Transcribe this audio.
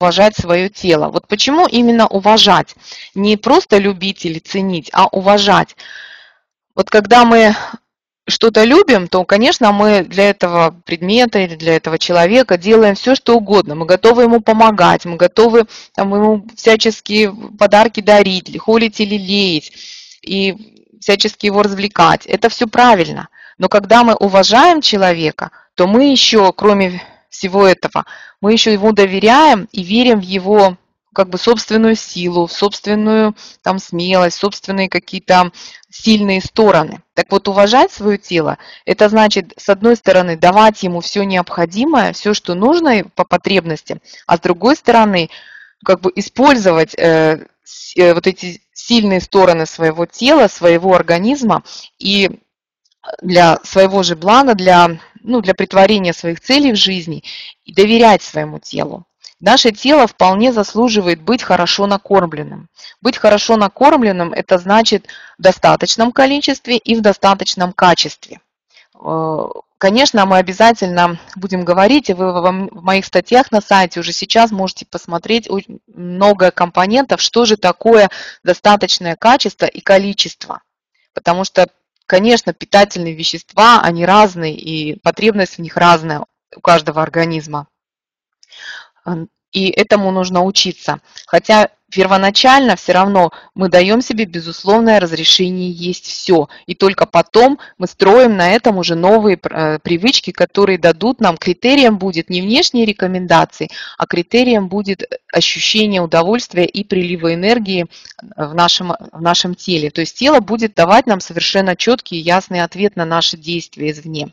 уважать свое тело. Вот почему именно уважать? Не просто любить или ценить, а уважать. Вот когда мы что-то любим, то, конечно, мы для этого предмета или для этого человека делаем все, что угодно. Мы готовы ему помогать, мы готовы там, ему всяческие подарки дарить, холить или леять, и всячески его развлекать. Это все правильно. Но когда мы уважаем человека, то мы еще, кроме всего этого, мы еще ему доверяем и верим в его как бы собственную силу, в собственную там смелость, собственные какие-то сильные стороны. Так вот, уважать свое тело, это значит, с одной стороны, давать ему все необходимое, все, что нужно по потребностям, а с другой стороны, как бы использовать э, э, вот эти сильные стороны своего тела, своего организма и для своего же блага, для, ну, для притворения своих целей в жизни и доверять своему телу. Наше тело вполне заслуживает быть хорошо накормленным. Быть хорошо накормленным – это значит в достаточном количестве и в достаточном качестве. Э, конечно, мы обязательно будем говорить, и вы в моих статьях на сайте уже сейчас можете посмотреть много компонентов, что же такое достаточное качество и количество. Потому что, конечно, питательные вещества, они разные, и потребность в них разная у каждого организма и этому нужно учиться. Хотя первоначально все равно мы даем себе безусловное разрешение есть все. И только потом мы строим на этом уже новые э, привычки, которые дадут нам, критерием будет не внешние рекомендации, а критерием будет ощущение удовольствия и прилива энергии в нашем, в нашем теле. То есть тело будет давать нам совершенно четкий и ясный ответ на наши действия извне.